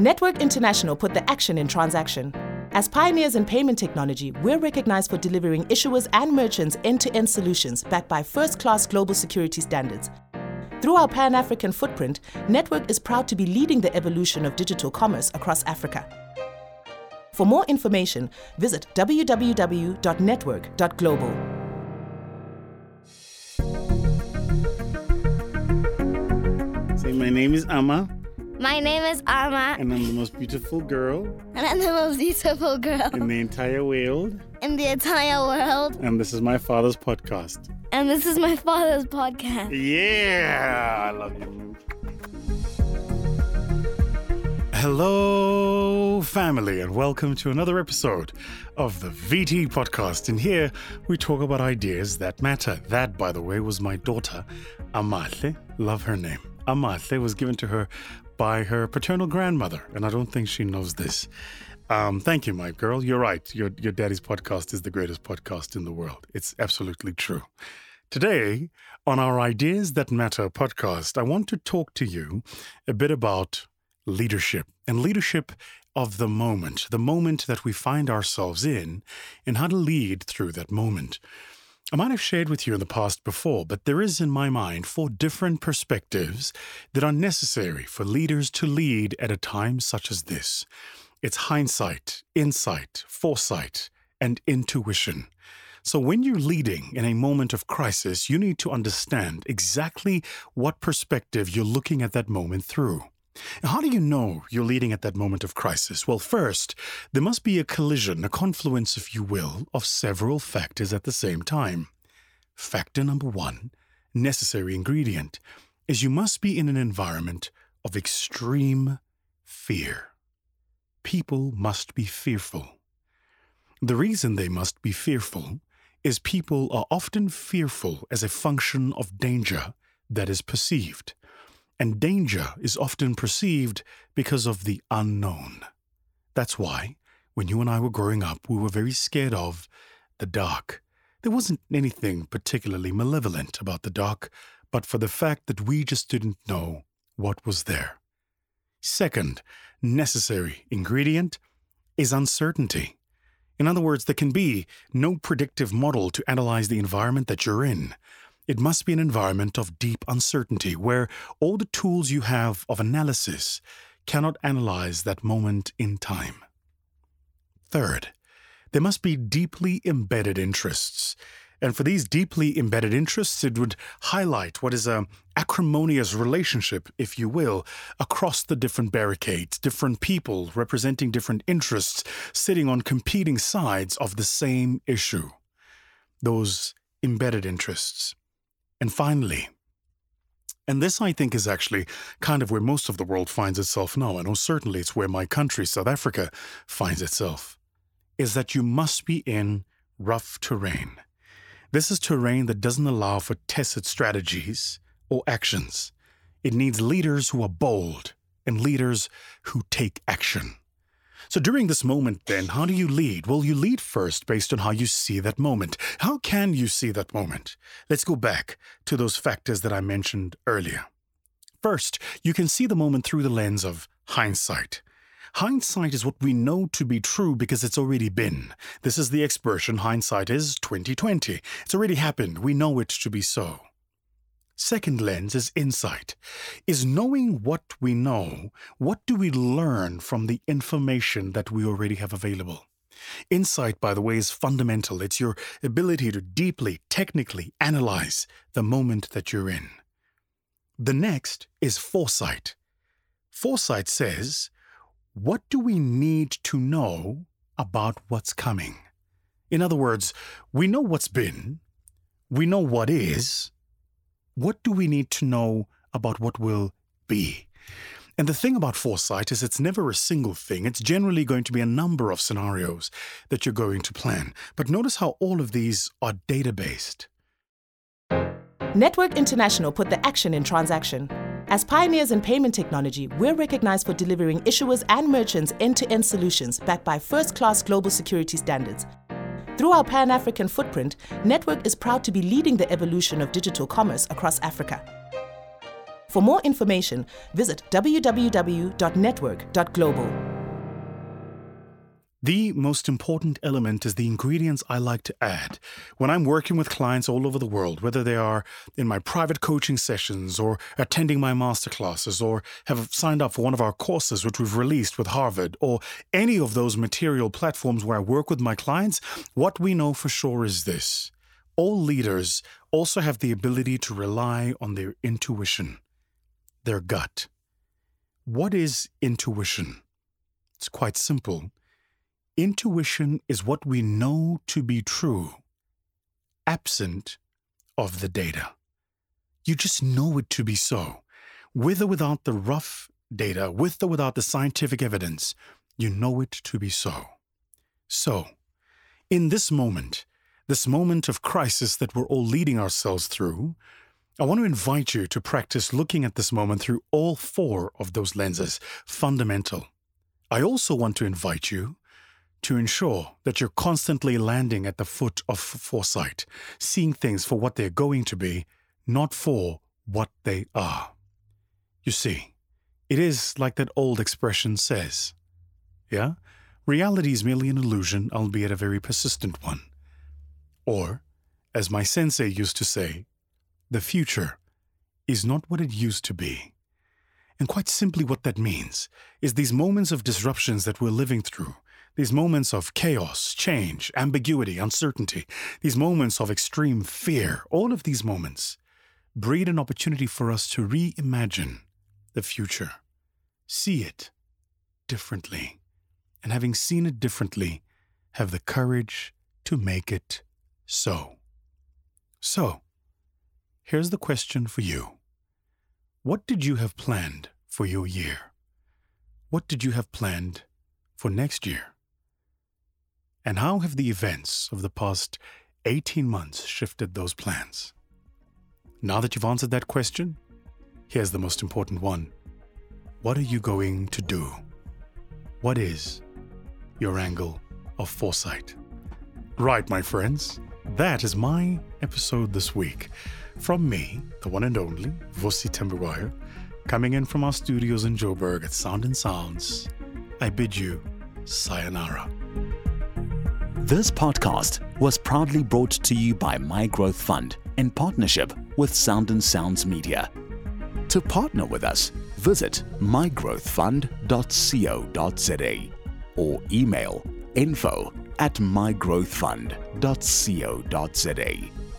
Network International put the action in transaction. As pioneers in payment technology, we're recognized for delivering issuers and merchants end to end solutions backed by first class global security standards. Through our Pan African footprint, Network is proud to be leading the evolution of digital commerce across Africa. For more information, visit www.network.global. My name is Amma, My name is Arma, and I'm the most beautiful girl and I'm the most beautiful girl in the entire world. in the entire world. And this is my father's podcast. And this is my father's podcast. Yeah, I love you. Hello, family, and welcome to another episode of the VT podcast. And here we talk about ideas that matter. That, by the way, was my daughter, Amahle. Love her name. Amahle was given to her by her paternal grandmother, and I don't think she knows this. Um, thank you, my girl. You're right. Your, your daddy's podcast is the greatest podcast in the world. It's absolutely true. Today, on our Ideas That Matter podcast, I want to talk to you a bit about leadership and leadership of the moment, the moment that we find ourselves in, and how to lead through that moment. I might have shared with you in the past before, but there is in my mind four different perspectives that are necessary for leaders to lead at a time such as this. It's hindsight, insight, foresight, and intuition. So, when you're leading in a moment of crisis, you need to understand exactly what perspective you're looking at that moment through. How do you know you're leading at that moment of crisis? Well, first, there must be a collision, a confluence, if you will, of several factors at the same time. Factor number one, necessary ingredient, is you must be in an environment of extreme fear. People must be fearful. The reason they must be fearful is people are often fearful as a function of danger that is perceived. And danger is often perceived because of the unknown. That's why, when you and I were growing up, we were very scared of the dark. There wasn't anything particularly malevolent about the dark, but for the fact that we just didn't know what was there. Second, necessary ingredient is uncertainty. In other words, there can be no predictive model to analyze the environment that you're in. It must be an environment of deep uncertainty where all the tools you have of analysis cannot analyze that moment in time. Third, there must be deeply embedded interests. And for these deeply embedded interests, it would highlight what is a acrimonious relationship, if you will, across the different barricades, different people representing different interests, sitting on competing sides of the same issue. Those embedded interests. And finally, and this I think is actually kind of where most of the world finds itself now, I know oh, certainly it's where my country, South Africa, finds itself, is that you must be in rough terrain. This is terrain that doesn't allow for tested strategies or actions. It needs leaders who are bold and leaders who take action. So during this moment, then, how do you lead? Well, you lead first based on how you see that moment. How can you see that moment? Let's go back to those factors that I mentioned earlier. First, you can see the moment through the lens of hindsight. Hindsight is what we know to be true because it's already been. This is the expression hindsight is 2020. It's already happened. We know it to be so. Second lens is insight. Is knowing what we know, what do we learn from the information that we already have available? Insight, by the way, is fundamental. It's your ability to deeply, technically analyze the moment that you're in. The next is foresight. Foresight says, what do we need to know about what's coming? In other words, we know what's been, we know what is, what do we need to know about what will be? And the thing about foresight is it's never a single thing. It's generally going to be a number of scenarios that you're going to plan. But notice how all of these are data based. Network International put the action in transaction. As pioneers in payment technology, we're recognized for delivering issuers and merchants end to end solutions backed by first class global security standards. Through our Pan African footprint, Network is proud to be leading the evolution of digital commerce across Africa. For more information, visit www.network.global. The most important element is the ingredients I like to add when I'm working with clients all over the world, whether they are in my private coaching sessions or attending my masterclasses or have signed up for one of our courses, which we've released with Harvard, or any of those material platforms where I work with my clients. What we know for sure is this all leaders also have the ability to rely on their intuition, their gut. What is intuition? It's quite simple. Intuition is what we know to be true, absent of the data. You just know it to be so. With or without the rough data, with or without the scientific evidence, you know it to be so. So, in this moment, this moment of crisis that we're all leading ourselves through, I want to invite you to practice looking at this moment through all four of those lenses, fundamental. I also want to invite you to ensure that you're constantly landing at the foot of foresight, seeing things for what they're going to be, not for what they are. You see, it is like that old expression says. Yeah? Reality is merely an illusion, albeit a very persistent one. Or, as my sensei used to say, the future is not what it used to be. And quite simply, what that means is these moments of disruptions that we're living through, these moments of chaos, change, ambiguity, uncertainty, these moments of extreme fear, all of these moments breed an opportunity for us to reimagine the future, see it differently, and having seen it differently, have the courage to make it so. So, here's the question for you What did you have planned for your year? What did you have planned for next year? And how have the events of the past 18 months shifted those plans? Now that you've answered that question, here's the most important one What are you going to do? What is your angle of foresight? Right, my friends, that is my episode this week. From me, the one and only Vusi Thembekwayo, coming in from our studios in Joburg at Sound and Sounds, I bid you sayonara. This podcast was proudly brought to you by My Growth Fund in partnership with Sound and Sounds Media. To partner with us, visit mygrowthfund.co.za or email info at mygrowthfund.co.za.